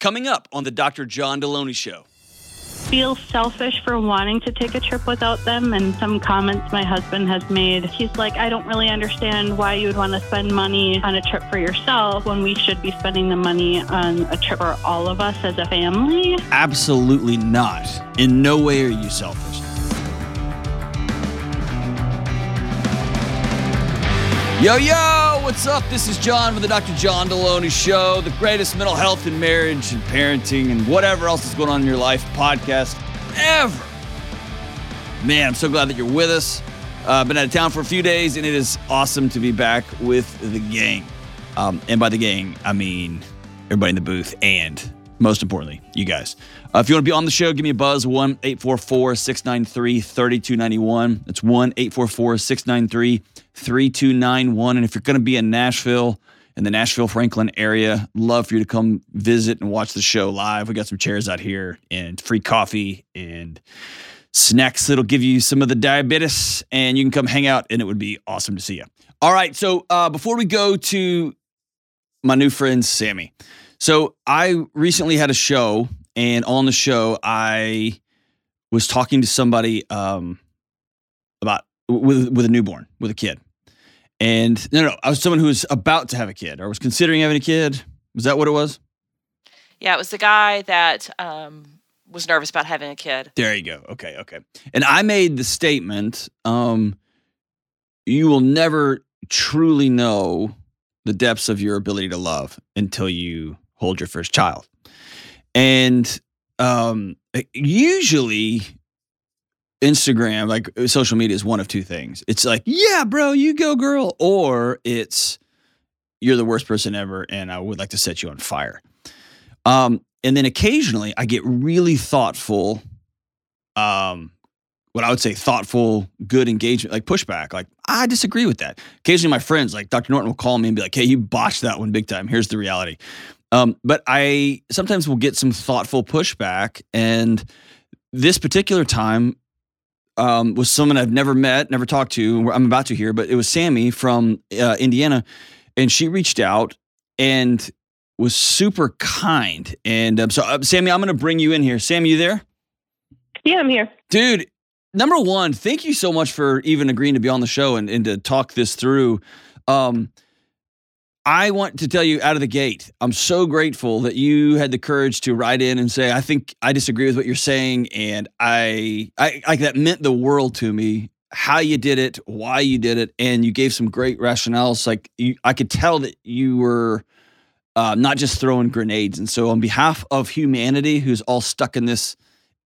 coming up on the Dr. John Delony Show. Feel selfish for wanting to take a trip without them, and some comments my husband has made. He's like, I don't really understand why you would want to spend money on a trip for yourself when we should be spending the money on a trip for all of us as a family. Absolutely not. In no way are you selfish. Yo, yo, what's up? This is John with the Dr. John Delony Show, the greatest mental health and marriage and parenting and whatever else is going on in your life podcast ever. Man, I'm so glad that you're with us. Uh, been out of town for a few days, and it is awesome to be back with the gang. Um, and by the gang, I mean everybody in the booth and most importantly, you guys. Uh, if you want to be on the show, give me a buzz 1 844 693 3291. That's 1 844 693 3291. And if you're going to be in Nashville, in the Nashville Franklin area, love for you to come visit and watch the show live. We got some chairs out here and free coffee and snacks that'll give you some of the diabetes, and you can come hang out, and it would be awesome to see you. All right, so uh, before we go to my new friend Sammy, so I recently had a show, and on the show, I was talking to somebody um, about with with a newborn, with a kid, and no, no, I was someone who was about to have a kid or was considering having a kid. Was that what it was? Yeah, it was the guy that um, was nervous about having a kid. There you go. Okay, okay. And I made the statement: um, you will never truly know the depths of your ability to love until you hold your first child. And um, usually, Instagram, like uh, social media, is one of two things. It's like, yeah, bro, you go, girl, or it's you're the worst person ever, and I would like to set you on fire. Um, and then occasionally, I get really thoughtful. Um, what I would say thoughtful, good engagement, like pushback. Like, I disagree with that. Occasionally, my friends, like Dr. Norton, will call me and be like, hey, you botched that one big time. Here's the reality. Um, but I sometimes will get some thoughtful pushback. And this particular time um, was someone I've never met, never talked to. I'm about to hear, but it was Sammy from uh, Indiana. And she reached out and was super kind. And um, so, uh, Sammy, I'm going to bring you in here. Sammy, you there? Yeah, I'm here. Dude, number one, thank you so much for even agreeing to be on the show and, and to talk this through. Um, I want to tell you out of the gate, I'm so grateful that you had the courage to write in and say, I think I disagree with what you're saying. And I, I like that meant the world to me, how you did it, why you did it. And you gave some great rationales. Like you, I could tell that you were uh, not just throwing grenades. And so on behalf of humanity who's all stuck in this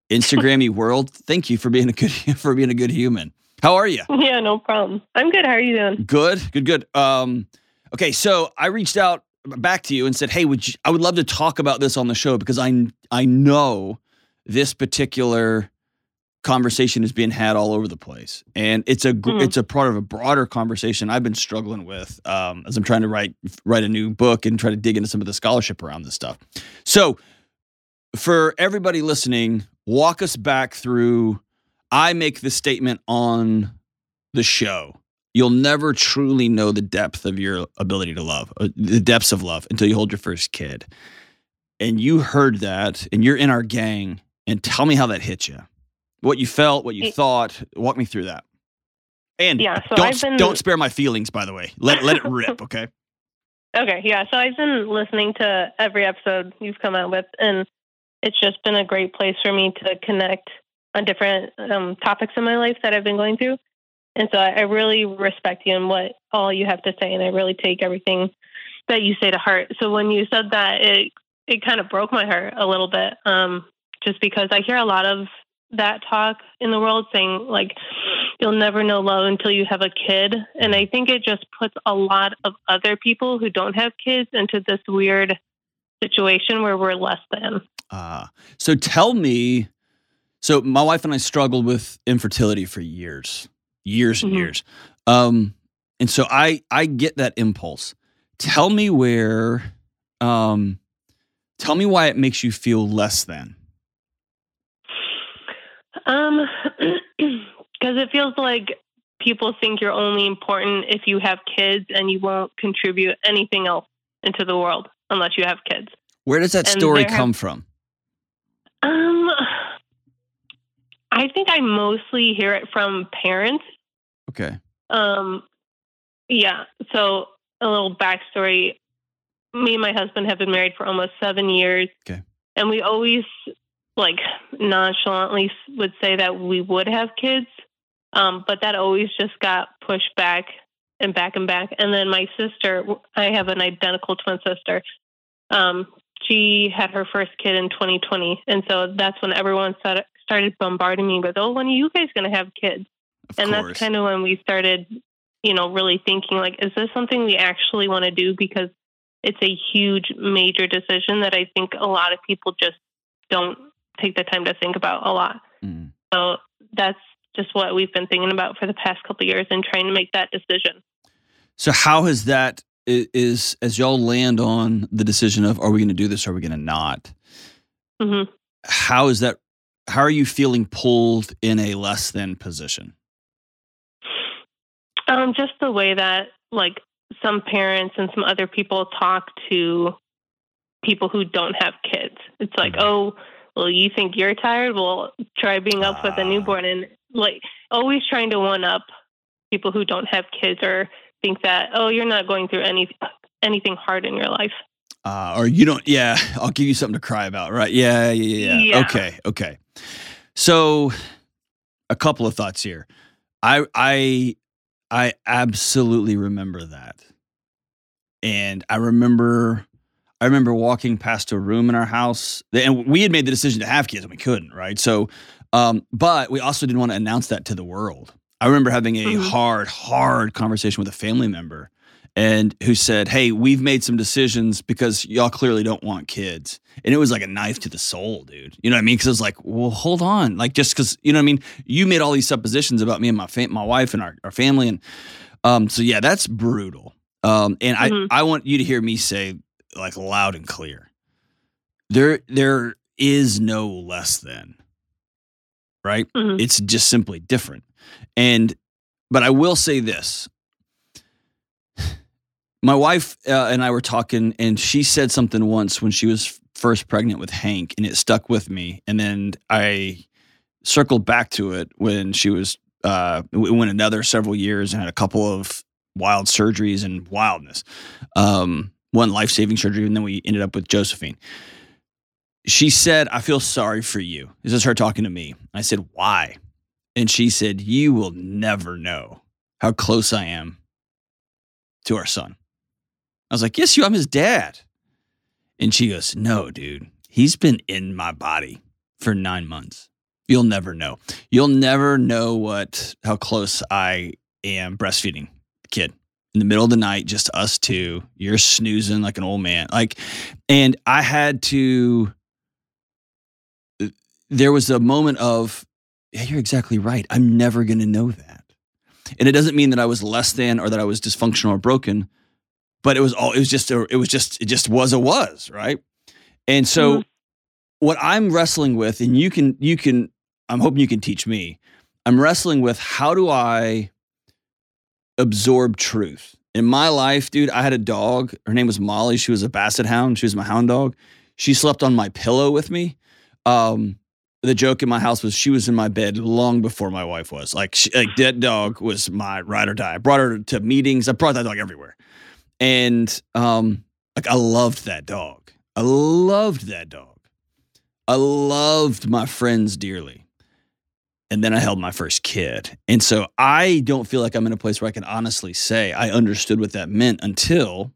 Instagrammy world, thank you for being a good, for being a good human. How are you? Yeah, no problem. I'm good. How are you doing? Good, good, good. Um, Okay, so I reached out back to you and said, "Hey, would you, I would love to talk about this on the show because I I know this particular conversation is being had all over the place, and it's a mm. it's a part of a broader conversation I've been struggling with um, as I'm trying to write write a new book and try to dig into some of the scholarship around this stuff. So, for everybody listening, walk us back through. I make the statement on the show you'll never truly know the depth of your ability to love, uh, the depths of love until you hold your first kid. And you heard that, and you're in our gang. And tell me how that hit you. What you felt, what you it, thought. Walk me through that. And yeah, so don't been, don't spare my feelings, by the way. Let let it rip, okay? Okay, yeah. So I've been listening to every episode you've come out with, and it's just been a great place for me to connect on different um, topics in my life that I've been going through. And so I really respect you and what all you have to say, and I really take everything that you say to heart. So when you said that, it it kind of broke my heart a little bit, um, just because I hear a lot of that talk in the world saying like you'll never know love until you have a kid, and I think it just puts a lot of other people who don't have kids into this weird situation where we're less than. Uh, so tell me. So my wife and I struggled with infertility for years years and mm-hmm. years. Um, and so I I get that impulse. Tell me where, um, tell me why it makes you feel less than. Um, because it feels like people think you're only important if you have kids, and you won't contribute anything else into the world unless you have kids. Where does that And story there have- come from? Um, I think I mostly hear it from parents. Okay. Um, yeah. So a little backstory: me and my husband have been married for almost seven years. Okay. And we always like nonchalantly would say that we would have kids, um, but that always just got pushed back and back and back. And then my sister, I have an identical twin sister. Um, she had her first kid in 2020, and so that's when everyone started started bombarding me with, "Oh, when are you guys going to have kids?" Of and course. that's kind of when we started you know really thinking like is this something we actually want to do because it's a huge major decision that i think a lot of people just don't take the time to think about a lot Mm. so that's just what we've been thinking about for the past couple of years and trying to make that decision So how has that is as y'all land on the decision of are we going to do this or are we going to not? hmm How is that? How are you feeling pulled in a less than position? Um, just the way that like some parents and some other people talk to people who don't have kids it's like Mhm. oh well you think you're tired well try being up with Ah. a newborn and like always trying to one up people who don't have kids or think that oh you're not going through any anything hard in your life Uh, or you don't? Yeah, I'll give you something to cry about, right? Yeah, yeah. yeah. Yeah. Okay, okay. So, a couple of thoughts here. I I I absolutely remember that, and I remember I remember walking past a room in our house, and we had made the decision to have kids, and we couldn't, right? So, um, but we also didn't want to announce that to the world. I remember having a Mhm. hard, hard conversation with a family member, and who said, "Hey, we've made some decisions because y'all clearly don't want kids." And it was like a knife to the soul, dude. You know what I mean? Because it was like, well, hold on, like just because you know what I mean. You made all these suppositions about me and my fam- my wife and our, our family, and um, so yeah, that's brutal. Um, and Mhm. I I want you to hear me say like loud and clear, there there is no less than, right? Mhm. It's just simply different. And but I will say this. My wife uh, and I were talking and she said something once when she was first pregnant with Hank and it stuck with me and then I circled back to it when she was uh we went another several years and had a couple of wild surgeries and wildness. Um one life-saving surgery and then we ended up with Josephine she said, I feel sorry for you. This is her talking to me. I said, Why? And she said, You will never know how close I am to our son. I was like, Yes, you, I'm his dad. And she goes, No, dude, he's been in my body for nine months. You'll never know. You'll never know what how close I am breastfeeding the kid in the middle of the night, just us two. You're snoozing like an old man. Like, and I had to uh, there was a moment of, yeah, you're exactly right. I'm never going to know that. And it doesn't mean that I was less than or that I was dysfunctional or broken, but it was all, it was just, a, it was just, it just was a was, right? And so Mhm. what I'm wrestling with, and you can, you can, I'm hoping you can teach me, I'm wrestling with how do I absorb truth? In my life, dude, I had a dog. Her name was Molly. She was a basset hound. She was my hound dog. She slept on my pillow with me. Um, the joke in my house was she was in my bed long before my wife was. Like, she, like that dog was my ride or die. I brought her to meetings. I brought that dog everywhere, and um, like I loved that dog. I loved that dog. I loved my friends dearly. And then I held my first kid. And so I don't feel like I'm in a place where I can honestly say I understood what that meant until,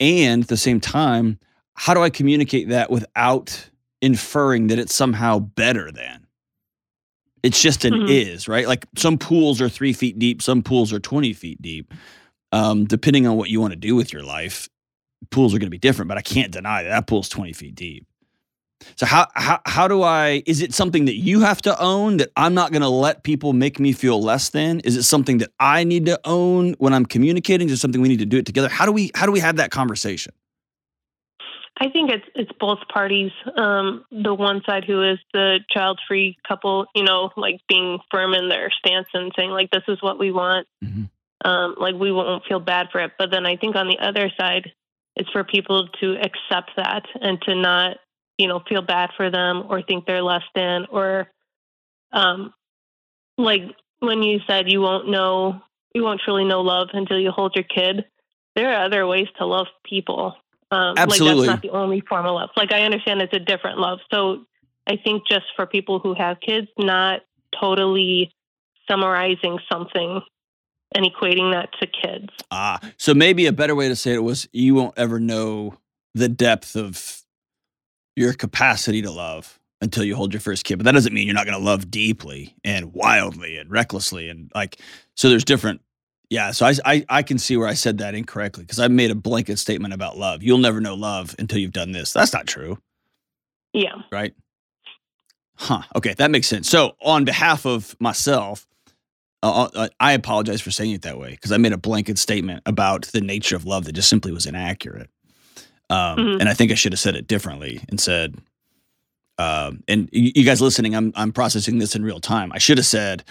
and at the same time, how do I communicate that without inferring that it's somehow better than? It's just an Mhm. is, right? Like some pools are three feet deep, some pools are 20 feet deep. Um, depending on what you want to do with your life, pools are going to be different, but I can't deny that that pool's 20 feet deep. So how how how do I is it something that you have to own that I'm not going to let people make me feel less than? Is it something that I need to own when I'm communicating? Is it something we need to do it together? How do we how do we have that conversation? I think it's it's both parties. Um, the one side who is the child free couple, you know, like being firm in their stance and saying like this is what we want. Mhm. Um, like we won't feel bad for it. But then I think on the other side, it's for people to accept that and to not, you know, feel bad for them or think they're less than or um like when you said you won't know you won't truly know love until you hold your kid. There are other ways to love people. Um, Absolutely. Like that's not the only form of love. Like I understand it's a different love. So I think just for people who have kids, not totally summarizing something and equating that to kids. Ah, so maybe a better way to say it was you won't ever know the depth of your capacity to love until you hold your first kid. But that doesn't mean you're not going to love deeply and wildly and recklessly and like. So there's different. Yeah, so I I, I can see where I said that incorrectly because I made a blanket statement about love. You'll never know love until you've done this. That's not true, Yeah. right? Huh. Okay, that makes sense. So on behalf of myself. Uh, uh, I apologize for saying it that way because I made a blanket statement about the nature of love that just simply was inaccurate. Um, Mhm. And I think I should have said it differently and said, um, and you, guys listening, I'm I'm processing this in real time. I should have said,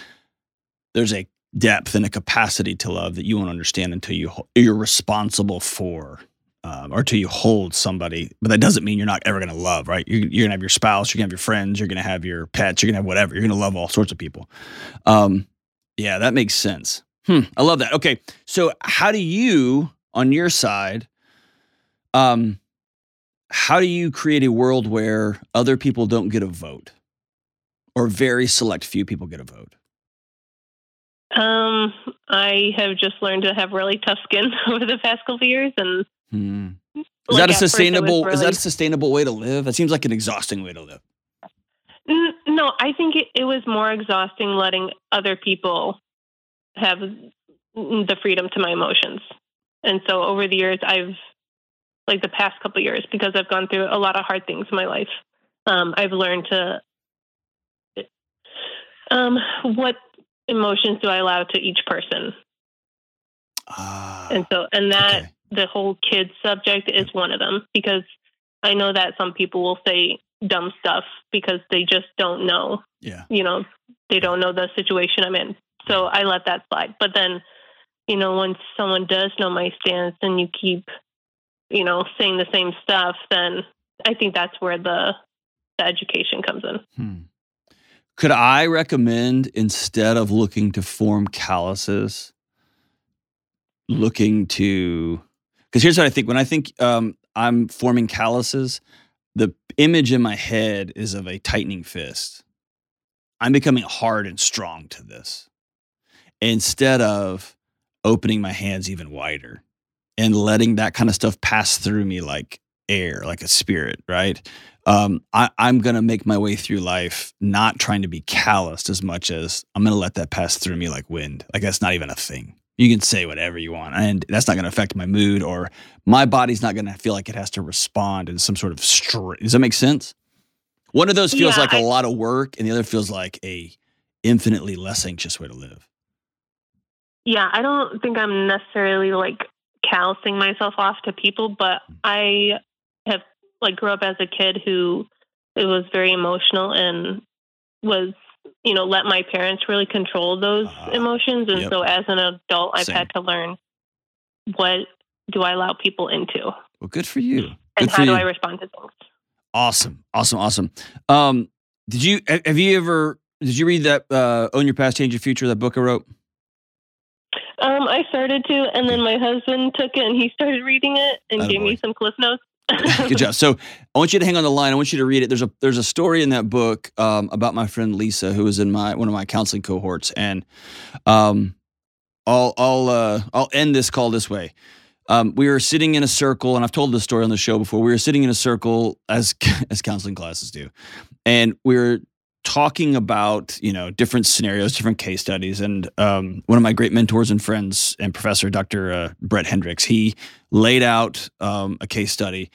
there's a depth and a capacity to love that you won't understand until you you're responsible for. Um, or until you hold somebody, but that doesn't mean you're not ever going to love, right? You're, you're going to have your spouse, you're going to have your friends, you're going to have your pets, you're going to have whatever. You're going to love all sorts of people. Um, yeah, that makes sense. Hmm, I love that. Okay, so how do you, on your side, um, how do you create a world where other people don't get a vote, or very select few people get a vote? Um, I have just learned to have really tough skin over the past couple of years, and Hmm. Is like, that a at first it was sustainable? Is that a sustainable way to live? That seems like an exhausting way to live. No, I think it, it was more exhausting letting other people have the freedom to my emotions. And so over the years, I've, like the past couple of years, because I've gone through a lot of hard things in my life, um, I've learned to, um, what emotions do I allow to each person? Ah, And so, and that, okay. the whole kid subject is one of them because I know that some people will say dumb stuff because they just don't know yeah, you know, they don't know the situation I'm in. So I let that slide. But then, you know, once someone does know my stance and you keep, you know, saying the same stuff, then I think that's where the, the education comes in. Hmm. Could I recommend instead of looking to form calluses, looking to because here's what I think when I think um, I'm forming calluses, the image in my head is of a tightening fist. I'm becoming hard and strong to this instead of opening my hands even wider and letting that kind of stuff pass through me like air, like a spirit, right? um, I, I'm going to make my way through life not trying to be calloused as much as I'm going to let that pass through me like wind. Like that's not even a thing. You can say whatever you want, and that's not going to affect my mood or my body's not going to feel like it has to respond in some sort of str Does that make sense? One of those feels Yeah, like a I- lot of work, and the other feels like a infinitely less anxious way to live. Yeah, I don't think I'm necessarily like callousing myself off to people, but hmm. I have like grew up as a kid who it was very emotional and was you know let my parents really control those Ah, emotions and yep. so as an adult I've Same. had to learn what do I allow people into Well, good for you. and Good how do you. I respond to things. Awesome, awesome, awesome. Um, did you have you ever did you read that uh, "Own Your Past, Change Your Future" that book I wrote? Um, I started to, and then my husband took it and he started reading it and gave me some cliff notes. Good job. So I want you to hang on the line. I want you to read it. There's a there's a story in that book um, about my friend Lisa, who was in my one of my counseling cohorts, and um, I'll I'll uh, I'll end this call this way. Um, we were sitting in a circle, and I've told this story on the show before. We were sitting in a circle as as counseling classes do, and we were talking about you know different scenarios, different case studies, and um, one of my great mentors and friends and professor, Dr. Uh, Brett Hendricks, he laid out um, a case study,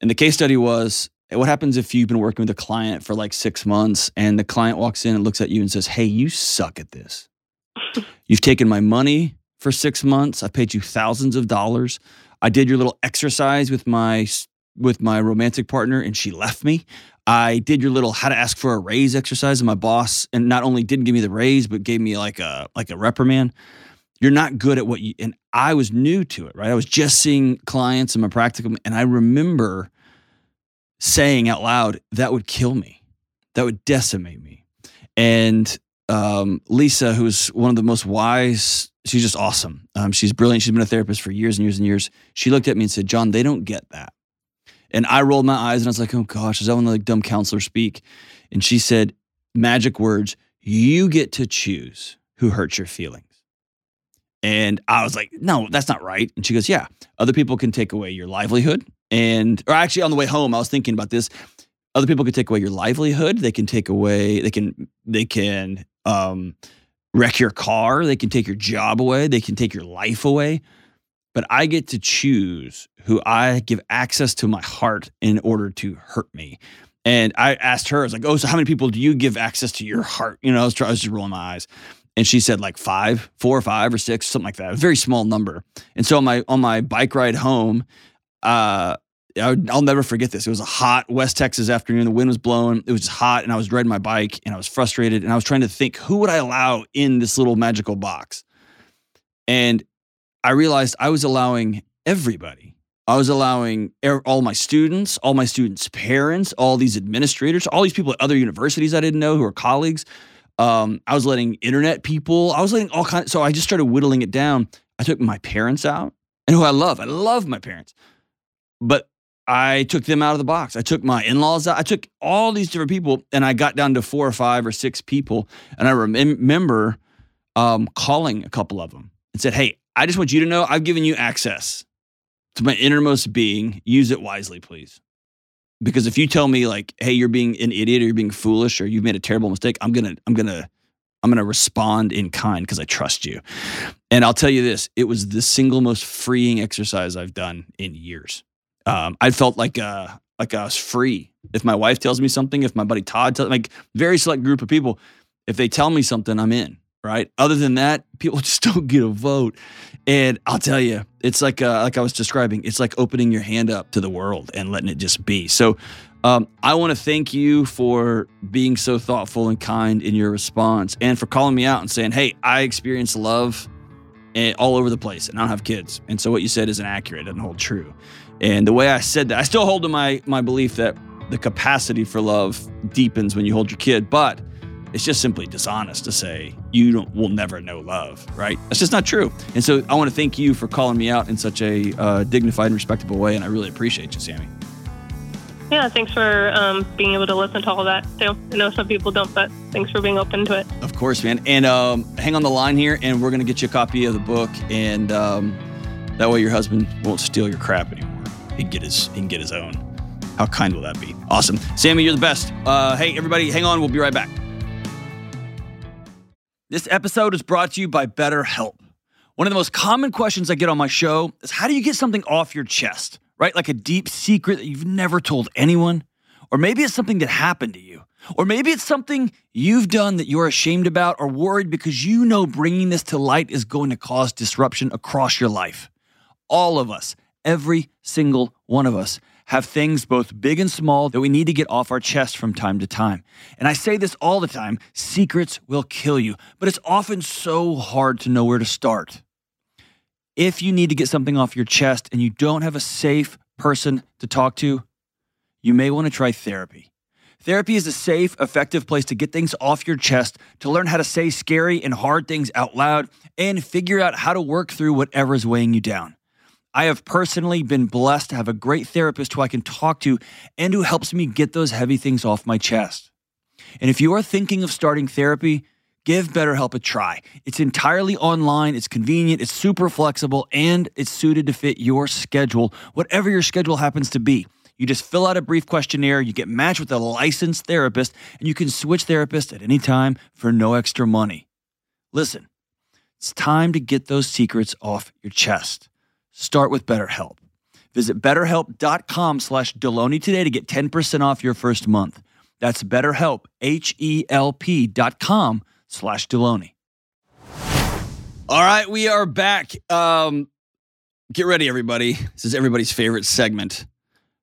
and the case study was what happens if you've been working with a client for like six months, and the client walks in and looks at you and says, "Hey, you suck at this. You've taken my money." For six months, I paid you thousands of dollars. I did your little exercise with my with my romantic partner, and she left me. I did your little how to ask for a raise exercise, and my boss, and not only didn't give me the raise, but gave me like a like a reprimand. you're not good at what you and I was new to it, right? I was just seeing clients in my practicum and I remember saying out loud that would kill me. That would decimate me. And um, Lisa, who's one of the most wise, she's just awesome. Um, she's brilliant. She's been a therapist for years and years and years. She looked at me and said, John, they don't get that. And I rolled my eyes and I was like, oh gosh, is that of the like, dumb counselor speak? And she said, magic words, you get to choose who hurts your feelings. And I was like, no, that's not right. And she goes, yeah, other people can take away your livelihood. And, or actually, on the way home, I was thinking about this. Other people can take away your livelihood. They can take away, they can, they can um, wreck your car. They can take your job away. They can take your life away. But I get to choose who I give access to my heart in order to hurt me. And I asked her, I was like, oh, so how many people do you give access to your heart? You know, I was, I was just rolling my eyes. And she said like five, four or five or six, something like that. A very small number. And so on my on my bike ride home, uh, I, will never forget this. It was a hot West Texas afternoon. The wind was blowing. It was hot, and I was riding my bike, and I was frustrated, and I was trying to think who would I allow in this little magical box. And I realized I was allowing everybody. I was allowing all my students, all my students' parents, all these administrators, all these people at other universities I didn't know who are colleagues. Um, I was letting internet people. I was letting all kinds. So I just started whittling it down. I took my parents out, and who I love. I love my parents, but I took them out of the box. I took my in-laws out. I took all these different people, and I got down to four or five or six people. And I rem- remember um, calling a couple of them and said, "Hey, I just want you to know I've given you access to my innermost being. Use it wisely, please." Because if you tell me like, "Hey, you're being an idiot or you're being foolish or you've made a terrible mistake," I'm gonna, I'm gonna, I'm gonna respond in kind because I trust you. And I'll tell you this: it was the single most freeing exercise I've done in years um, I felt like uh, like I was free. If my wife tells me something, if my buddy Todd tells me like very select group of people, if they tell me something, I'm in. Right. Other than that, people just don't get a vote. And I'll tell you, it's like uh, like I was describing. It's like opening your hand up to the world and letting it just be. So. Um, I want to thank you for being so thoughtful and kind in your response and for calling me out and saying, Hey, I experience love eh, all over the place and I don't have kids. And so what you said isn't accurate, and hold true. And the way I said that, I still hold to my my belief that the capacity for love deepens when you hold your kid, but it's just simply dishonest to say you don't, will never know love, right? That's just not true. And so I want to thank you for calling me out in such a uh, dignified and respectable way, and I really appreciate you, Sammy. Yeah, thanks for um, being able to listen to all that too. I know some people don't, but thanks for being open to it. Of course, man. And um, hang on the line here, and we're going to get you a copy of the book, and um, that way your husband won't steal your crap anymore he can get his he can get his own. How kind will that be? Awesome, Sammy, you're the best. Uh, hey, everybody, hang on. We'll be right back. This episode is brought to you by BetterHelp. One of the most common questions I get on my show is how do you get something off your chest, right? Like a deep secret that you've never told anyone, or maybe it's something that happened to you. Or maybe it's something you've done that you're ashamed about or worried because you know bringing this to light is going to cause disruption across your life. All of us Every single one of us have things both big and small that we need to get off our chest from time to time. And I say this all the time secrets will kill you, but it's often so hard to know where to start. If you need to get something off your chest and you don't have a safe person to talk to, you may want to try therapy. Therapy is a safe, effective place to get things off your chest, to learn how to say scary and hard things out loud, and figure out how to work through whatever is weighing you down. I have personally been blessed to have a great therapist who I can talk to and who helps me get those heavy things off my chest. And if you are thinking of starting therapy, give BetterHelp a try. It's entirely online, it's convenient, it's super flexible, and it's suited to fit your schedule, whatever your schedule happens to be. You just fill out a brief questionnaire, you get matched with a licensed therapist, and you can switch therapists at any time for no extra money. Listen, it's time to get those secrets off your chest. Start with BetterHelp. Visit betterhelp.com slash Delony today to get 10% off your first month. That's betterhelp, H-E-L-P dot com slash Delony. All right, we are back. Um, get ready, everybody. This is everybody's favorite segment.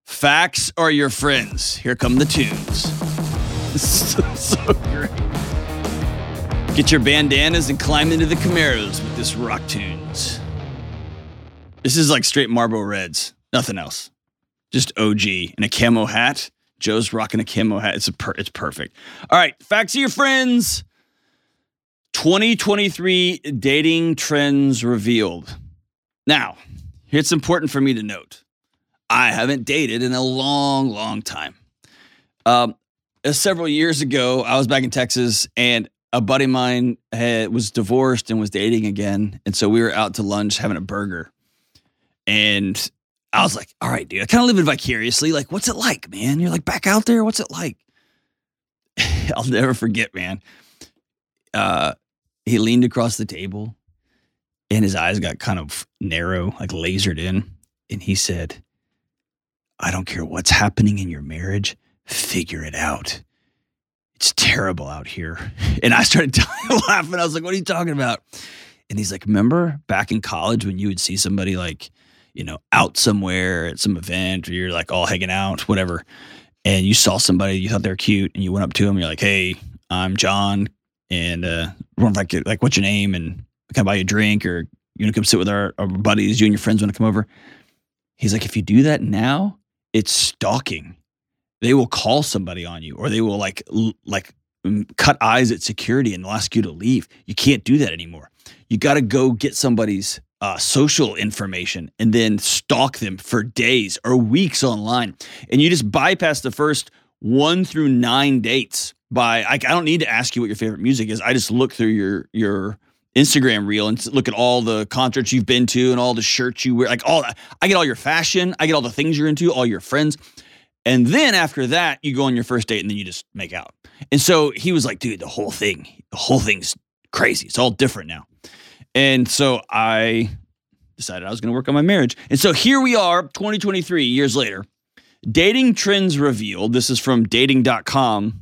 Facts are your friends. Here come the tunes. so, so great. Get your bandanas and climb into the Camaros with this rock tunes. This is like straight Marlboro Reds, nothing else. Just OG and a camo hat. Joe's rocking a camo hat. It's a per- it's perfect. All right, facts of your friends. 2023 dating trends revealed. Now, it's important for me to note. I haven't dated in a long, long time. Um, uh, several years ago, I was back in Texas, and a buddy of mine had, was divorced and was dating again, and so we were out to lunch having a burger, and I was like, "All right, dude, I kind of live it vicariously. Like, what's it like, man? You're like back out there. What's it like?" I'll never forget, man. Uh, he leaned across the table, and his eyes got kind of narrow, like lasered in, and he said, "I don't care what's happening in your marriage." figure it out. It's terrible out here. And I started laughing. I was like, what are you talking about? And he's like, remember back in college when you would see somebody like, you know, out somewhere at some event or you're like all hanging out, whatever, and you saw somebody, you thought they were cute, and you went up to them, you're like, hey, I'm John, and uh, like, like, what's your name? And can I buy you a drink or you to come sit with our, our buddies? You and your friends want to come over? He's like, if you do that now, it's stalking they will call somebody on you or they will like like cut eyes at security and they'll ask you to leave. You can't do that anymore. You got to go get somebody's uh, social information and then stalk them for days or weeks online. And you just bypass the first one through nine dates by I, I don't need to ask you what your favorite music is. I just look through your your Instagram reel and look at all the concerts you've been to and all the shirts you wear. Like all I get all your fashion, I get all the things you're into, all your friends. And then after that, you go on your first date and then you just make out. And so he was like, dude, the whole thing, the whole thing's crazy. It's all different now. And so I decided I was going to work on my marriage. And so here we are, 2023, years later. Dating trends revealed. This is from dating.com.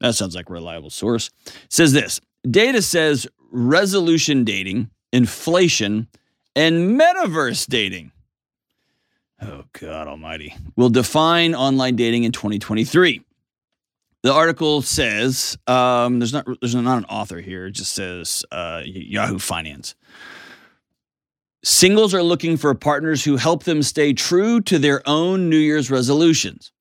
That sounds like a reliable source. It says this data says resolution dating, inflation, and metaverse dating oh God Almighty, will define online dating in 2023. The article says um, there's not there's not an author here. It just says uh, Yahoo Finance. Singles are looking for partners who help them stay true to their own New Year's resolutions.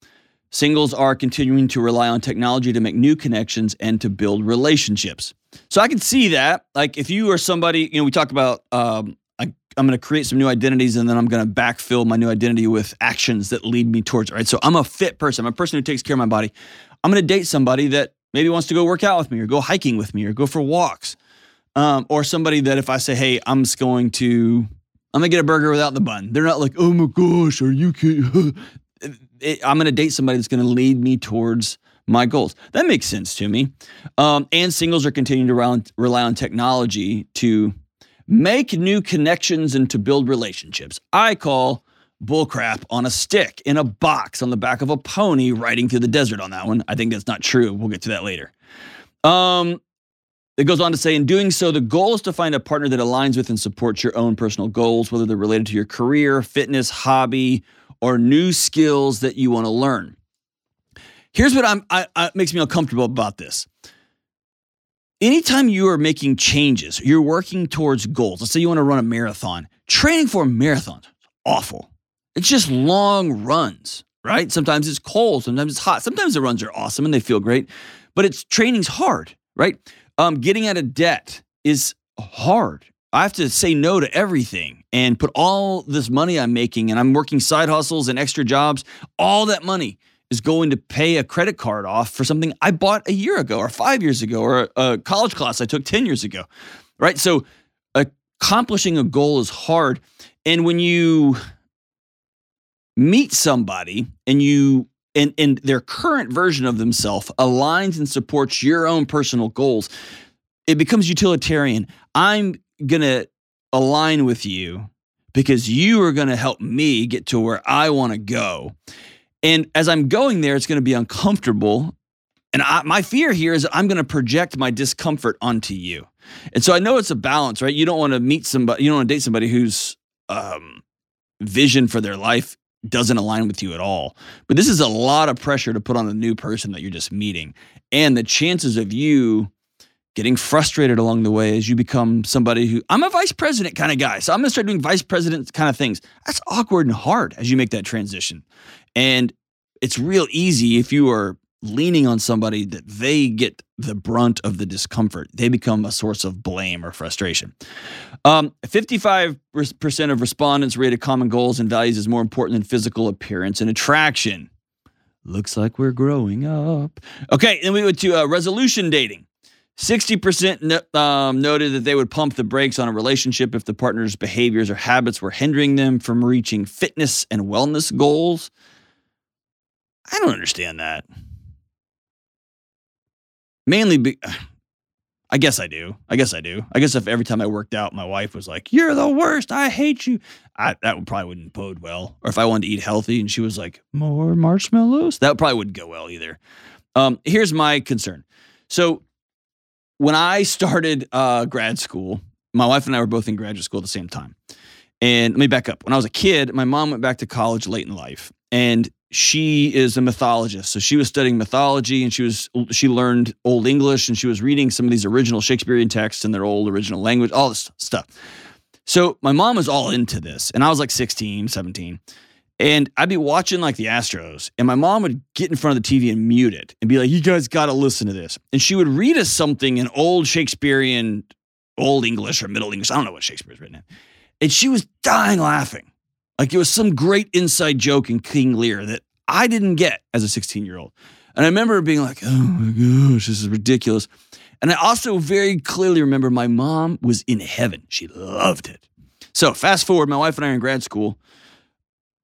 Singles are continuing to rely on technology to make new connections and to build relationships. So I can see that. Like if you are somebody, you know, we talk about um, I'm going to create some new identities and then I'm going to backfill my new identity with actions that lead me towards it, right? So I'm a fit person. I'm a person who takes care of my body. I'm going to date somebody that maybe wants to go work out with me or go hiking with me or go for walks. Um, or somebody that if I say, hey, I'm just going to, I'm going to get a burger without the bun. They're not like, oh my gosh, are you kidding? I'm going to date somebody that's going to lead me towards my goals. That makes sense to me. Um, and singles are continuing to rely on, rely on technology to make new connections and to build relationships. I call bullcrap on a stick in a box on the back of a pony riding through the desert on that one. I think that's not true. We'll get to that later. Um, it goes on to say, in doing so, the goal is to find a partner that aligns with and supports your own personal goals, whether they're related to your career, fitness, hobby, or new skills that you want to learn. Here's what I'm I, I makes me uncomfortable about this anytime you are making changes, you're working towards goals. Let's say you want to run a marathon. Training for a marathon awful. It's just long runs, right? Sometimes it's cold, sometimes it's hot. Sometimes the runs are awesome and they feel great, but it's training's hard, right? Um, getting out of debt is hard. I have to say no to everything and put all this money I'm making and I'm working side hustles and extra jobs, all that money is going to pay a credit card off for something I bought a year ago or five years ago or a, a college class I took 10 years ago, right? So accomplishing a goal is hard. And when you meet somebody and you and, and their current version of themselves aligns and supports your own personal goals, it becomes utilitarian. I'm going to align with you because you are going to help me get to where I want to go. And as I'm going there, it's going to be uncomfortable. And I, my fear here is I'm going to project my discomfort onto you. And so I know it's a balance, right? You don't want to meet somebody, you don't want to date somebody whose um, vision for their life doesn't align with you at all. But this is a lot of pressure to put on a new person that you're just meeting. And the chances of you getting frustrated along the way as you become somebody who I'm a vice president kind of guy. So I'm going to start doing vice president kind of things. That's awkward and hard as you make that transition. And it's real easy if you are leaning on somebody that they get the brunt of the discomfort. They become a source of blame or frustration. Um, 55% of respondents rated common goals and values as more important than physical appearance and attraction. Looks like we're growing up. Okay, then we went to uh, resolution dating. 60% no, um, noted that they would pump the brakes on a relationship if the partner's behaviors or habits were hindering them from reaching fitness and wellness goals. I don't understand that. Mainly, be, I guess I do. I guess I do. I guess if every time I worked out, my wife was like, "You're the worst. I hate you," I, that would probably wouldn't bode well. Or if I wanted to eat healthy and she was like, "More marshmallows," that probably wouldn't go well either. Um, here's my concern. So when I started uh, grad school, my wife and I were both in graduate school at the same time. And let me back up. When I was a kid, my mom went back to college late in life, and she is a mythologist. So she was studying mythology and she was she learned old English and she was reading some of these original Shakespearean texts in their old original language, all this stuff. So my mom was all into this and I was like 16, 17. And I'd be watching like the Astros, and my mom would get in front of the TV and mute it and be like, You guys got to listen to this. And she would read us something in old Shakespearean, old English or Middle English. I don't know what Shakespeare's written in. And she was dying laughing. Like it was some great inside joke in King Lear that I didn't get as a 16 year old. And I remember being like, oh my gosh, this is ridiculous. And I also very clearly remember my mom was in heaven. She loved it. So fast forward, my wife and I are in grad school.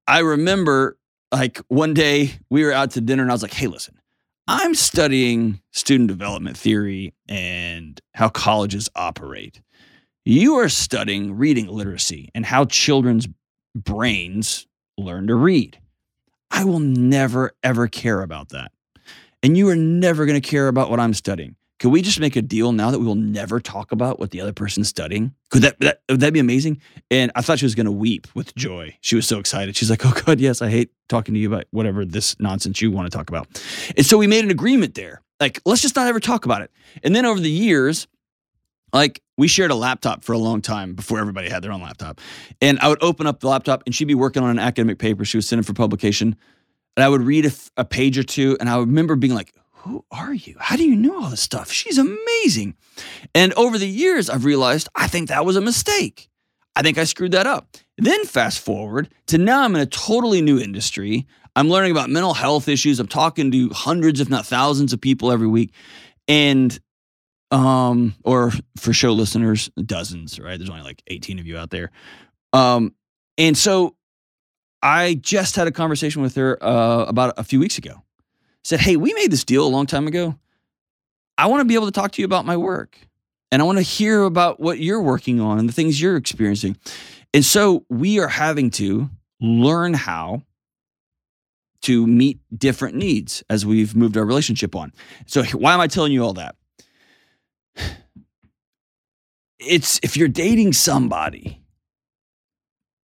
I remember like one day we were out to dinner and I was like, hey, listen, I'm studying student development theory and how colleges operate. You are studying reading literacy and how children's brains learn to read. I will never, ever care about that. And you are never going to care about what I'm studying. Could we just make a deal now that we will never talk about what the other person's studying? Could that, that would that be amazing? And I thought she was going to weep with joy. She was so excited. She's like, "Oh God, yes, I hate talking to you about whatever this nonsense you want to talk about." And so we made an agreement there. Like, let's just not ever talk about it. And then over the years, like we shared a laptop for a long time before everybody had their own laptop. And I would open up the laptop and she'd be working on an academic paper she was sending for publication. And I would read a, a page or two and I would remember being like, who are you? How do you know all this stuff? She's amazing. And over the years, I've realized I think that was a mistake. I think I screwed that up. Then fast forward to now I'm in a totally new industry. I'm learning about mental health issues. I'm talking to hundreds, if not thousands of people every week. And um, or for show listeners, dozens, right? There's only like 18 of you out there. Um, and so I just had a conversation with her uh, about a few weeks ago. Said, Hey, we made this deal a long time ago. I want to be able to talk to you about my work and I want to hear about what you're working on and the things you're experiencing. And so we are having to learn how to meet different needs as we've moved our relationship on. So, why am I telling you all that? It's if you're dating somebody,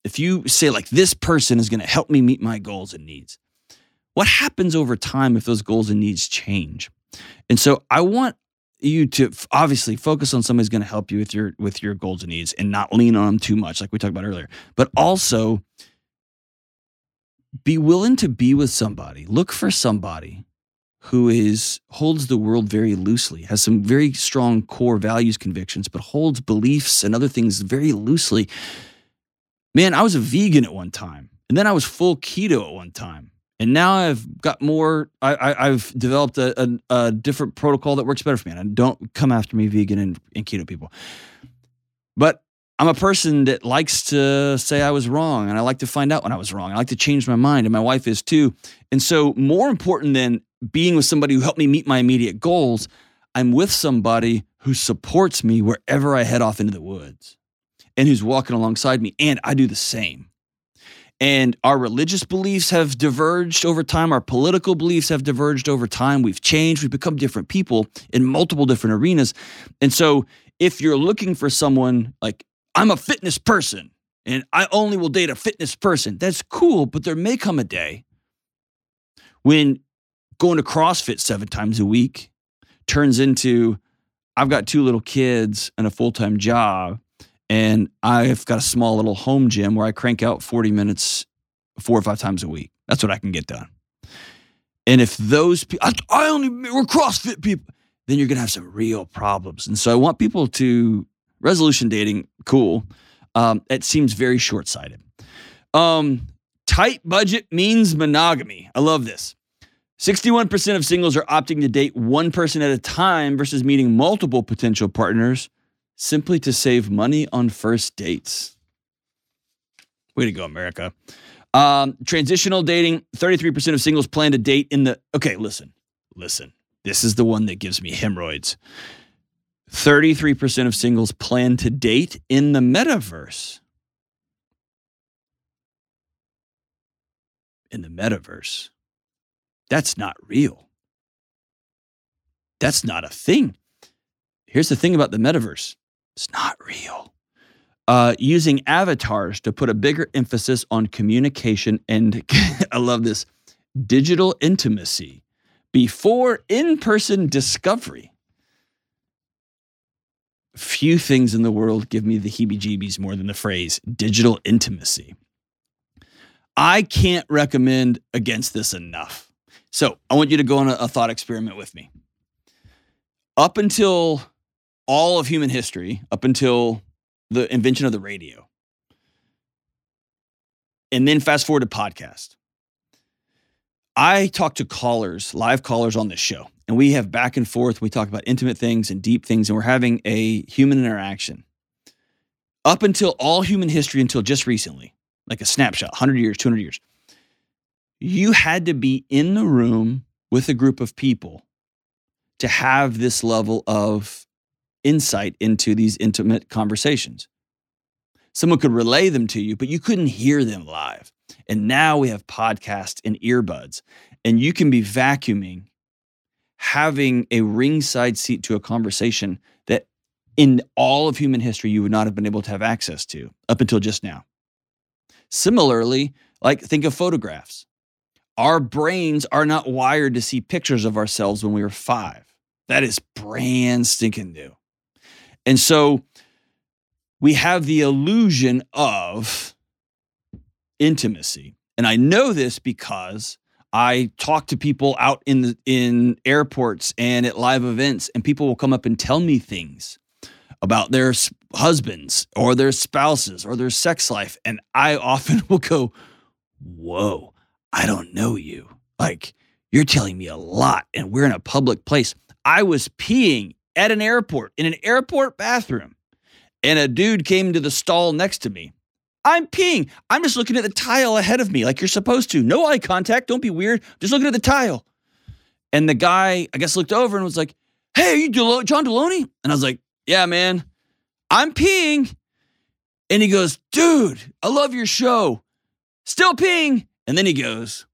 if you say, like, this person is going to help me meet my goals and needs, what happens over time if those goals and needs change? And so I want you to obviously focus on somebody who's going to help you with your with your goals and needs and not lean on them too much like we talked about earlier but also be willing to be with somebody look for somebody who is holds the world very loosely, has some very strong core values convictions, but holds beliefs and other things very loosely. Man, I was a vegan at one time, and then I was full keto at one time, and now I've got more. I, have developed a, a, a, different protocol that works better for me. And don't come after me, vegan and, and keto people. But I'm a person that likes to say I was wrong and I like to find out when I was wrong. I like to change my mind, and my wife is too. And so, more important than being with somebody who helped me meet my immediate goals, I'm with somebody who supports me wherever I head off into the woods and who's walking alongside me. And I do the same. And our religious beliefs have diverged over time. Our political beliefs have diverged over time. We've changed. We've become different people in multiple different arenas. And so, if you're looking for someone like, I'm a fitness person and I only will date a fitness person, that's cool. But there may come a day when going to CrossFit seven times a week turns into I've got two little kids and a full time job, and I've got a small little home gym where I crank out 40 minutes four or five times a week. That's what I can get done. And if those people, I only, we're CrossFit people, then you're going to have some real problems. And so I want people to, resolution dating, cool. Um, it seems very short sighted. Um, tight budget means monogamy. I love this. 61% of singles are opting to date one person at a time versus meeting multiple potential partners simply to save money on first dates. Way to go, America. Um, transitional dating 33% of singles plan to date in the. Okay, listen, listen. This is the one that gives me hemorrhoids. 33% of singles plan to date in the metaverse. In the metaverse. That's not real. That's not a thing. Here's the thing about the metaverse it's not real. Uh, using avatars to put a bigger emphasis on communication and I love this digital intimacy before in person discovery. Few things in the world give me the heebie jeebies more than the phrase digital intimacy. I can't recommend against this enough. So I want you to go on a, a thought experiment with me. Up until all of human history, up until the invention of the radio, and then fast forward to podcast. I talk to callers, live callers on this show, and we have back and forth. We talk about intimate things and deep things, and we're having a human interaction. Up until all human history, until just recently, like a snapshot, 100 years, 200 years, you had to be in the room with a group of people to have this level of insight into these intimate conversations. Someone could relay them to you, but you couldn't hear them live. And now we have podcasts and earbuds, and you can be vacuuming, having a ringside seat to a conversation that in all of human history you would not have been able to have access to up until just now. Similarly, like think of photographs. Our brains are not wired to see pictures of ourselves when we were five. That is brand stinking new. And so we have the illusion of intimacy. And I know this because I talk to people out in the in airports and at live events and people will come up and tell me things about their husbands or their spouses or their sex life and I often will go, "Whoa, I don't know you. Like, you're telling me a lot, and we're in a public place. I was peeing at an airport in an airport bathroom, and a dude came to the stall next to me. I'm peeing. I'm just looking at the tile ahead of me like you're supposed to. No eye contact. Don't be weird. Just looking at the tile. And the guy, I guess, looked over and was like, Hey, you John Delony? And I was like, Yeah, man. I'm peeing. And he goes, Dude, I love your show. Still peeing. And then he goes,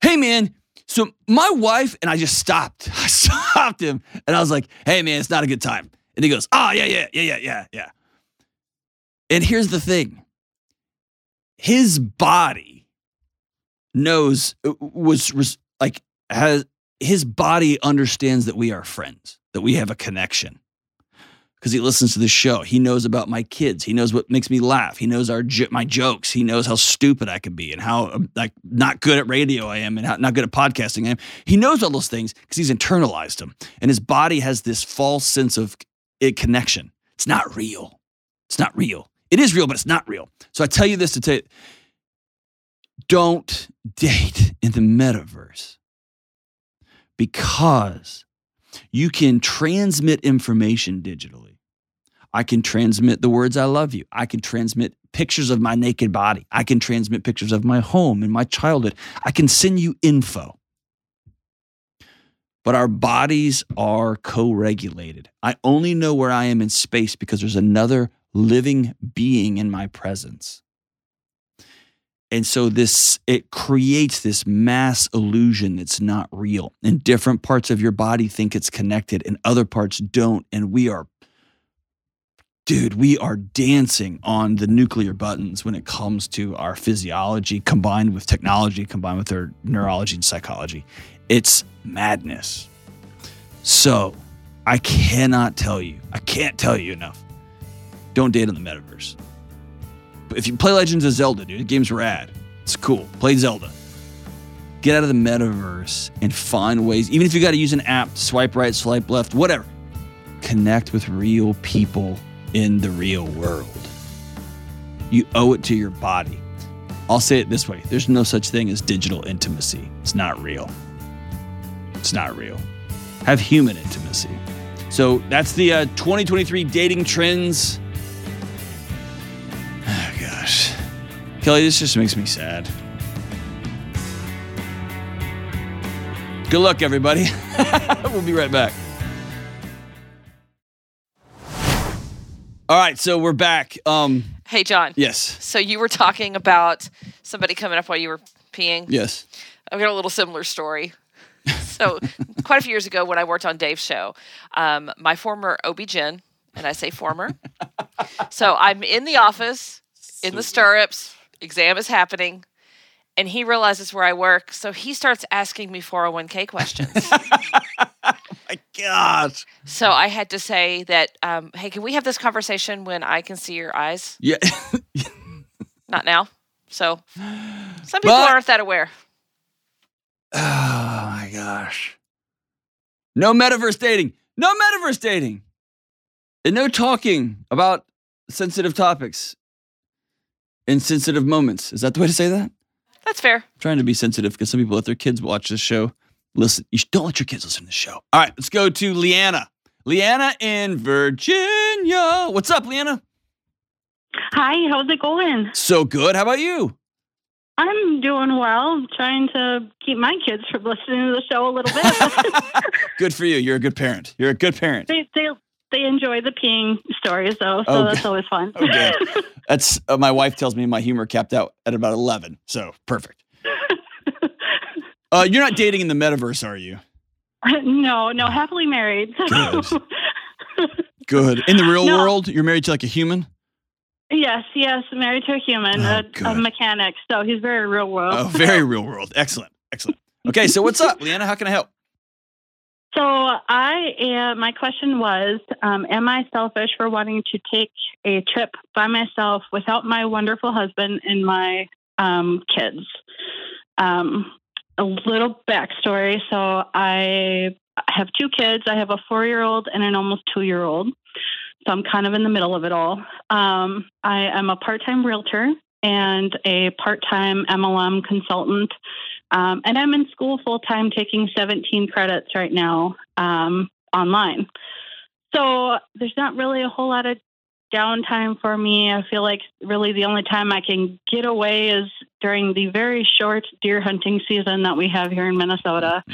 Hey, man. So my wife, and I just stopped. I stopped him and I was like, Hey, man, it's not a good time. And he goes, Oh, yeah, yeah, yeah, yeah, yeah, yeah. And here's the thing his body knows, uh, was, was like, has his body understands that we are friends, that we have a connection because he listens to the show. He knows about my kids. He knows what makes me laugh. He knows our my jokes. He knows how stupid I can be and how um, like not good at radio I am and how not good at podcasting I am. He knows all those things because he's internalized them, and his body has this false sense of connection. It's not real. It's not real. It is real, but it's not real. So I tell you this to tell you, don't date in the metaverse because you can transmit information digitally I can transmit the words I love you. I can transmit pictures of my naked body. I can transmit pictures of my home and my childhood. I can send you info. But our bodies are co regulated. I only know where I am in space because there's another living being in my presence. And so this it creates this mass illusion that's not real. And different parts of your body think it's connected and other parts don't and we are dude, we are dancing on the nuclear buttons when it comes to our physiology combined with technology, combined with our neurology and psychology. It's madness. So, I cannot tell you. I can't tell you enough. Don't date in the metaverse. But if you play Legends of Zelda, dude, the game's rad. It's cool. Play Zelda. Get out of the metaverse and find ways, even if you got to use an app, swipe right, swipe left, whatever. Connect with real people in the real world. You owe it to your body. I'll say it this way there's no such thing as digital intimacy. It's not real. It's not real. Have human intimacy. So that's the uh, 2023 dating trends. Oh, gosh. Kelly, this just makes me sad. Good luck, everybody. we'll be right back. All right, so we're back. Um, Hey, John. yes, So you were talking about somebody coming up while you were peeing. yes. I've got a little similar story. So, quite a few years ago, when I worked on Dave's show, um, my former OB-GYN, and I say former, so I'm in the office, in the stirrups, exam is happening, and he realizes where I work, so he starts asking me 401k questions. My gosh. so I had to say that, um, hey, can we have this conversation when I can see your eyes? Yeah. Not now. So, some people But- aren't that aware. oh my gosh. No metaverse dating. No metaverse dating. And no talking about sensitive topics in sensitive moments. Is that the way to say that? That's fair. trying to be sensitive because some people let their kids watch this show. Listen, you should, don't let your kids listen to the show. All right, let's go to Leanna. Leanna in Virginia. What's up, Leanna? Hi, how's it going? So good. How about you? I'm doing well. Trying to keep my kids from listening to the show a little bit. good for you. You're a good parent. You're a good parent. they, they they enjoy the peeing stories though, so Oh, that's always fun. Oh, good. That's uh, my wife tells me my humor capped out at about 11. So perfect. Uh, you're not dating in the metaverse, are you? no, no, happily married. Good. Good. In the real No. world, you're married to like a human? yes, yes, married to a human, Oh, a, a mechanic. So he's very real world. Oh, very real world. Excellent. Excellent. Okay, so what's up, Leanna? How can I help? So I am. My question was: um, Am I selfish for wanting to take a trip by myself without my wonderful husband and my um, kids? Um, a little backstory. So I have two kids. I have a four-year-old and an almost two-year-old. So I'm kind of in the middle of it all. Um, I am a part-time realtor and a part-time MLM consultant. Um, and I'm in school full time taking 17 credits right now um, online. So there's not really a whole lot of downtime for me. I feel like really the only time I can get away is during the very short deer hunting season that we have here in Minnesota.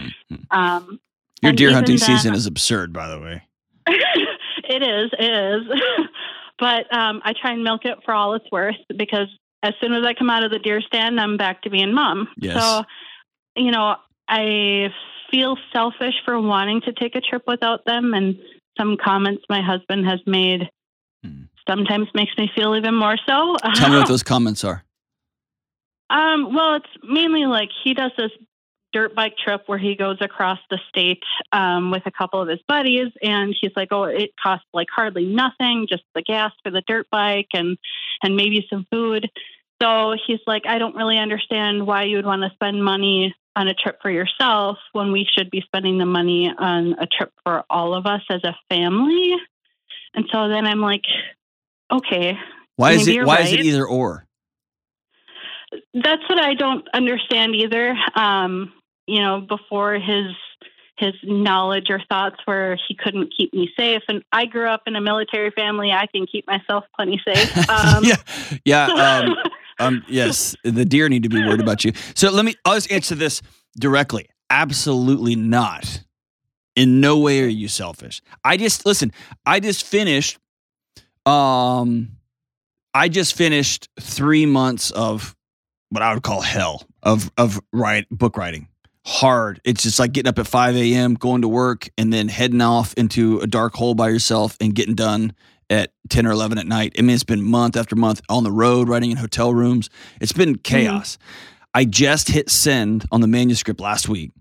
Um, Your deer hunting then- season is absurd, by the way. it is, it is. but um, I try and milk it for all it's worth because as soon as I come out of the deer stand, I'm back to being mom. Yes. So, you know, I feel selfish for wanting to take a trip without them. And some comments my husband has made Hmm. Sometimes makes me feel even more so. Tell me what those comments are. Um, well, it's mainly like he does this dirt bike trip where he goes across the state um, with a couple of his buddies, and he's like, "Oh, it costs like hardly nothing, just the gas for the dirt bike and and maybe some food." So he's like, "I don't really understand why you would want to spend money on a trip for yourself when we should be spending the money on a trip for all of us as a family." And so then I'm like, "Okay, Why is it why is it either or? that's what I don't understand either. Um, you know, before his his knowledge or thoughts where he couldn't keep me safe, and I grew up in a military family. I can keep myself plenty safe. Um, yeah. Yeah. Um, um, yes, the deer need to be worried about you. So let me, I'll just answer this directly. Absolutely not. In no way are you selfish. I just, listen, I just finished, um, I just finished three months of what I would call hell of, of write, book writing. Hard. It's just like getting up at 5 a.m., going to work, and then heading off into a dark hole by yourself and getting done at 10 or 11 at night. I mean, it's been month after month on the road, writing in hotel rooms. It's been chaos. I just hit send on the manuscript last week.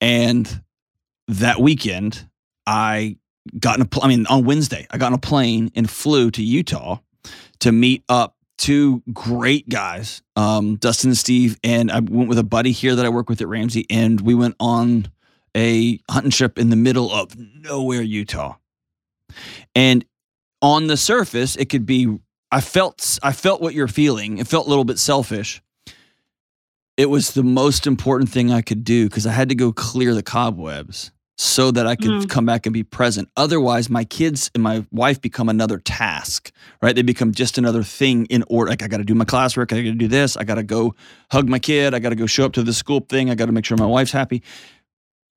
And that weekend, I got in a pl- I mean on Wednesday, I got on a plane and flew to Utah to meet up two great guys, um, Dustin and Steve, and I went with a buddy here that I work with at Ramsey, and we went on a hunting trip in the middle of nowhere, Utah. And on the surface, it could be I felt I felt what you're feeling. It felt a little bit selfish. It was the most important thing I could do because I had to go clear the cobwebs so that I could Mm. come back and be present. Otherwise, my kids and my wife become another task, right? They become just another thing in order. Like I got to do my classwork, I got to do this, I got to go hug my kid, I got to go show up to the school thing, I got to make sure my wife's happy.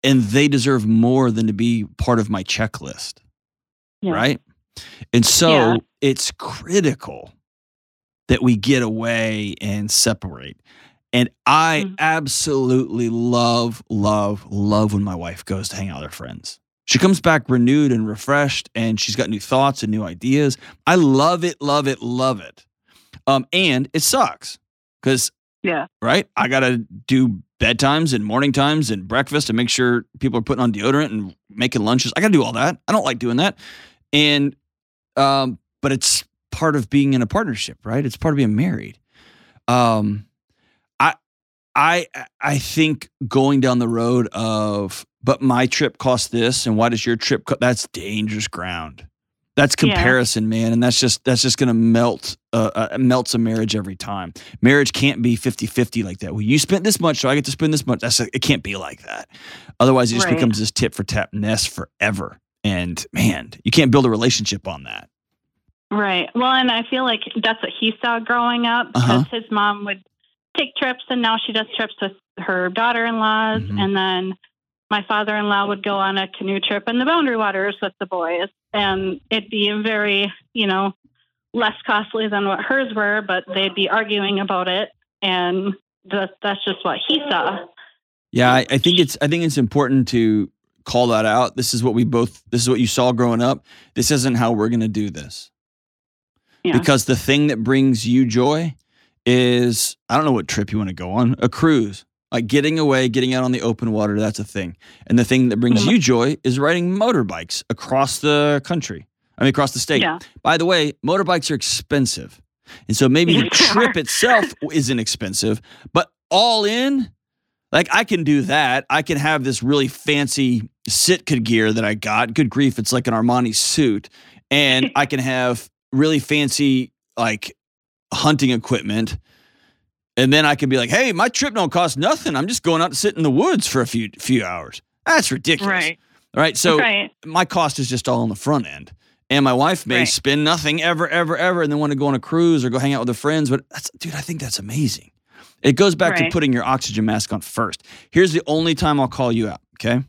And they deserve more than to be part of my checklist, Yeah. right? And so Yeah. it's critical that we get away and separate. And I Mm. absolutely love, love, love when my wife goes to hang out with her friends. She comes back renewed and refreshed, and she's got new thoughts and new ideas. I love it, love it, love it. Um, and it sucks because Yeah. right? I got to do bedtimes and morning times and breakfast and make sure people are putting on deodorant and making lunches. I got to do all that. I don't like doing that. And, um, but it's part of being in a partnership, right? It's part of being married. Um, I, I think going down the road of, but my trip cost this, and why does your trip? Co-? That's dangerous ground. That's Yeah. comparison, man, and that's just that's just gonna melt uh, uh, melts a marriage every time marriage can't be 50-50 like that well you spent this much so i get to spend this much that's it can't be like that otherwise it just Right. becomes this tit for tat nest forever and man you can't build a relationship on that Right. Well, and I feel like that's what he saw growing up because Uh-huh. his mom would take trips, and now she does trips with her daughter-in-laws, Mhm. and then my father-in-law would go on a canoe trip in the Boundary Waters with the boys, and it'd be very, you know, less costly than what hers were, but they'd be arguing about it, and that, that's just what he saw. yeah I, I think it's i think it's important to call that out this is what we both this is what you saw growing up this isn't how we're gonna do this Yeah. because the thing that brings you joy is I don't know what trip you want to go on, a cruise. Like getting away, getting out on the open water, that's a thing. And the thing that brings Mhm. you joy is riding motorbikes across the country. I mean across the state. Yeah. By the way, motorbikes are expensive. And so maybe the trip itself isn't expensive, but all in, like I can do that. I can have this really fancy Sitka gear that I got. Good grief, it's like an Armani suit. And I can have really fancy like hunting equipment. And then I can be like, hey, my trip don't cost nothing. I'm just going out to sit in the woods for a few few hours. That's ridiculous. Right. Right. So right. my cost is just all on the front end. And my wife may Right. spend nothing ever, ever, ever, and then want to go on a cruise or go hang out with her friends. But that's, dude, I think that's amazing. It goes back to putting your oxygen mask on first. Here's the only time I'll call you out, okay?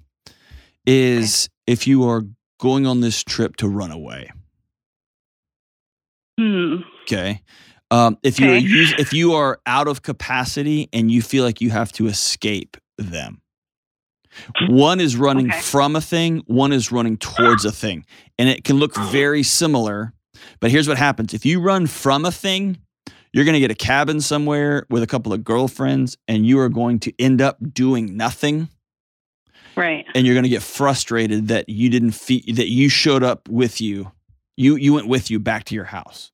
Is if you are going on this trip to run away, Hmm. okay? Um, if you are Okay. use, if you are out of capacity and you feel like you have to escape them, one is running Okay. from a thing, one is running towards a thing, and it can look very similar. But here's what happens: if you run from a thing, you're going to get a cabin somewhere with a couple of girlfriends, and you are going to end up doing nothing, Right. and you're going to get frustrated that you didn't fe- that you showed up with you, you you went with you back to your house.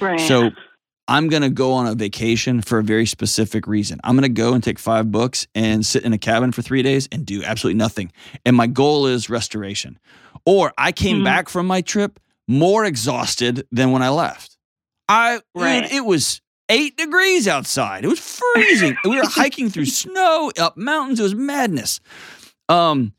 Right. So I'm going to go on a vacation for a very specific reason. I'm going to go and take five books and sit in a cabin for three days and do absolutely nothing. And my goal is restoration. Or I came Mhm. back from my trip more exhausted than when I left. I, dude, Right. it was eight degrees outside. It was freezing. we were hiking through snow up mountains. It was madness. Um,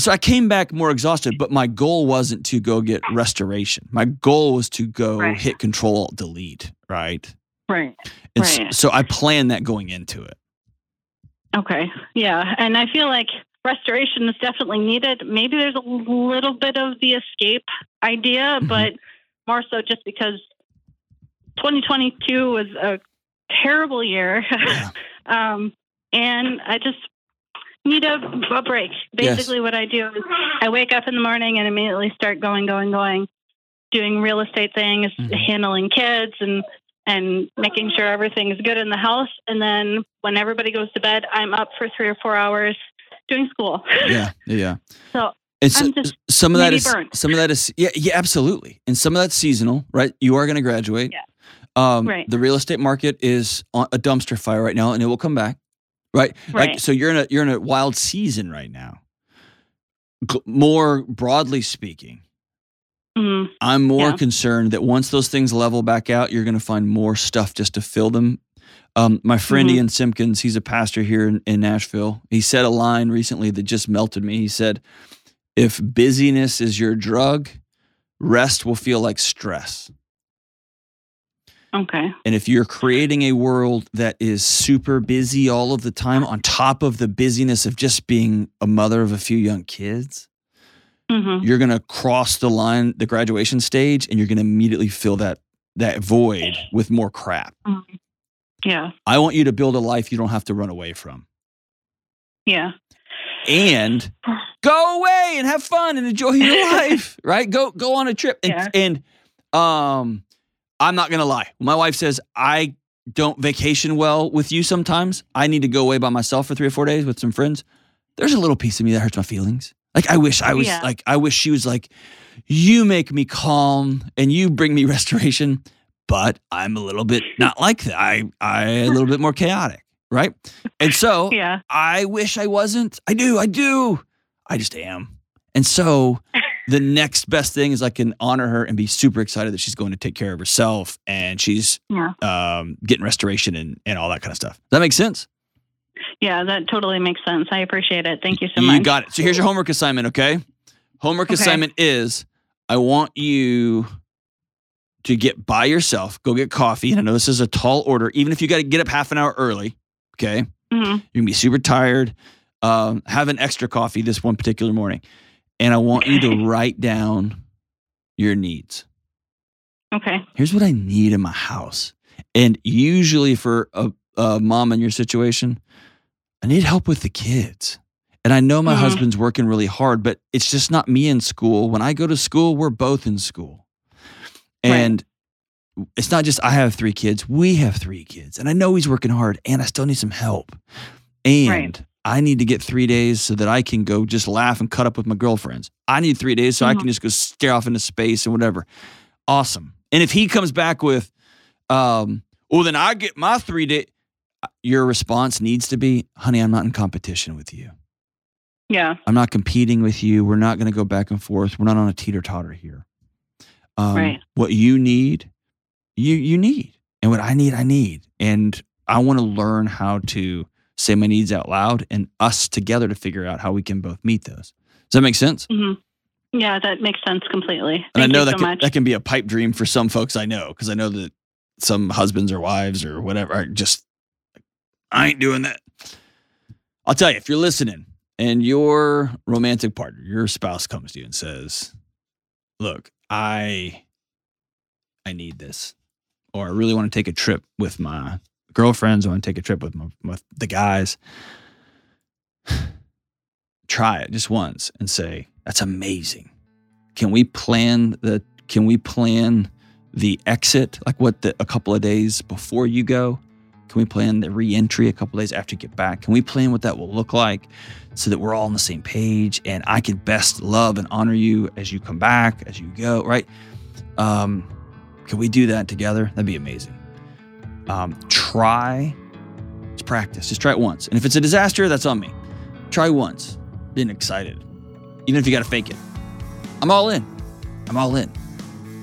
so I came back more exhausted, but my goal wasn't to go get restoration. My goal was to go Right. hit control alt delete, right? right. And Right. so I planned that going into it. Okay. Yeah. And I feel like restoration is definitely needed. Maybe there's a little bit of the escape idea, Mhm. but more so just because 2022 was a terrible year. Yeah. um, and I just need a, a break. Yes. Basically, what I do is I wake up in the morning and immediately start going, going, going, doing real estate things, Mhm. handling kids, and and making sure everything is good in the house. And then when everybody goes to bed, I'm up for three or four hours doing school. Yeah, yeah. So And so, some of that is burnt. some of that is yeah yeah absolutely, and some of that's seasonal, right? You are going to graduate. Yeah. Um, Right. The real estate market is on a dumpster fire right now, and it will come back, right? Like Right. so, you're in a you're in a wild season right now. G- more broadly speaking, Mhm. I'm more Yeah. concerned that once those things level back out, you're going to find more stuff just to fill them. Um, my friend Mhm. Ian Simpkins, he's a pastor here in, in Nashville. He said a line recently that just melted me. He said, If busyness is your drug, rest will feel like stress. Okay. And if you're creating a world that is super busy all of the time, on top of the busyness of just being a mother of a few young kids, hmm you're going to cross the line, the graduation stage, and you're going to immediately fill that that void with more crap. Yeah. I want you to build a life you don't have to run away from, Yeah. and go away and have fun and enjoy your life. Right? Go go on a trip. And, Yeah. and um, I'm not going to lie. My wife says I don't vacation well with you sometimes, I need to go away by myself for three or four days with some friends. There's a little piece of me that hurts my feelings. Like I wish I was Yeah. like I wish she was like, you make me calm and you bring me restoration, but I'm a little bit not like that. I I a little bit more chaotic, right? And so Yeah. I wish I wasn't. I do. I do. I just am. And so the next best thing is I can honor her and be super excited that she's going to take care of herself and she's Yeah. um, getting restoration and, and all that kind of stuff. Does that make sense? Yeah. That totally makes sense. I appreciate it. Thank you so you much. You got it. So here's your homework assignment, okay? Homework Okay. assignment is I want you to get by yourself, go get coffee. And I know this is a tall order, even if you got to get up half an hour early, okay? hmm You're gonna be super tired. Um, have an extra coffee this one particular morning, and I want you to write down your needs. Okay. Here's what I need in my house, and usually for a, a mom in your situation, I need help with the kids. And I know my Mhm. husband's working really hard, but it's just not me in school. When I go to school, we're both in school. Right. And it's not just I have three kids, we have three kids. And I know he's working hard and I still need some help. And Right. I need to get three days so that I can go just laugh and cut up with my girlfriends. I need three days so I Mhm. can just go stare off into space and whatever. Awesome. And if he comes back with, um, well, then I get my three day, your response needs to be, honey, I'm not in competition with you. Yeah. I'm not competing with you. We're not going to go back and forth. We're not on a teeter totter here. Um, Right. What you need, you you need, and what I need, I need, and I want to learn how to say my needs out loud, and us together to figure out how we can both meet those. Does that make sense? hmm Yeah. That makes sense completely. And I know that so can, much. that can be a pipe dream for some folks I know because I know that some husbands or wives or whatever are just I ain't doing that. I'll tell you if you're listening and your romantic partner, your spouse comes to you and says, "Look, I I need this," or "I really want to take a trip with my girlfriends. I want to take a trip with my the guys." Try it just once and say, "That's amazing." can we plan the can we plan the exit like what the a couple of days before you go can we plan the re-entry a couple of days after you get back can we plan what that will look like so that we're all on the same page and i can best love and honor you as you come back as you go right um can we do that together that'd be amazing um try just practice just try it once and if it's a disaster that's on me try once being excited even if you got to fake it I'm all in. I'm all in.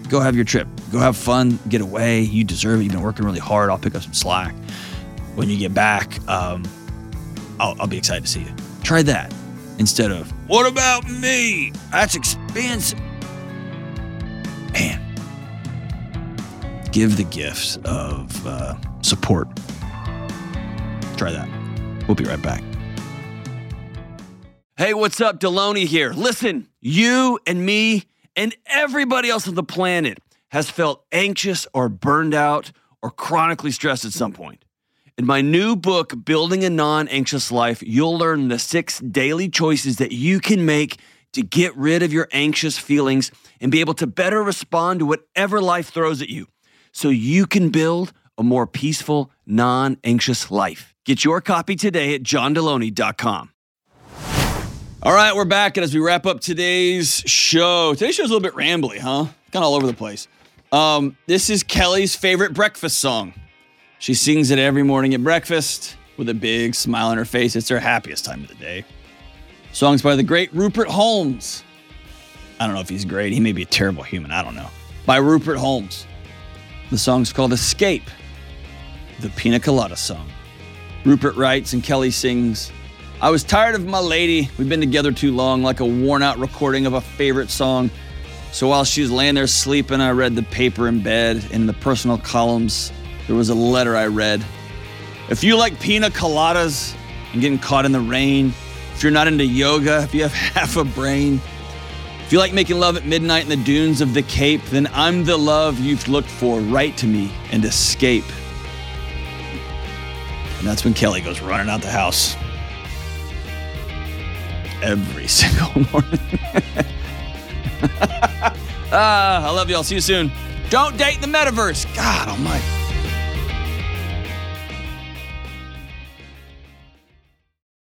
Go have your trip. Go have fun. Get away. You deserve it. You've been working really hard. I'll pick up some slack. When you get back, um, I'll, I'll be excited to see you. Try that instead of, what about me? That's expensive. Man, give the gift of uh, support. Try that. We'll be right back. Hey, what's up? Delony here. Listen, you and me and everybody else on the planet has felt anxious or burned out or chronically stressed at some point. In my new book, Building a Non Anxious Life, you'll learn the six daily choices that you can make to get rid of your anxious feelings and be able to better respond to whatever life throws at you so you can build a more peaceful, non anxious life. Get your copy today at johndelony.com. All right, we're back, and as we wrap up today's show, today's show's a little bit rambly, huh? Kind of all over the place. Um, this is Kelly's favorite breakfast song. She sings it every morning at breakfast with a big smile on her face. It's her happiest time of the day. Songs by the great Rupert Holmes. I don't know if he's great. He may be a terrible human. I don't know. By Rupert Holmes. The song's called Escape, the Pina Colada song. Rupert writes and Kelly sings. I was tired of my lady. We've been together too long, like a worn out recording of a favorite song. So while she was laying there sleeping, I read the paper in bed. In the personal columns, there was a letter I read. If you like pina coladas and getting caught in the rain, if you're not into yoga, if you have half a brain, if you like making love at midnight in the dunes of the Cape, then I'm the love you've looked for. Write to me and escape. And that's when Kelly goes running out the house every single morning. ah, I love y'all. See you soon. Don't date the metaverse. God almighty.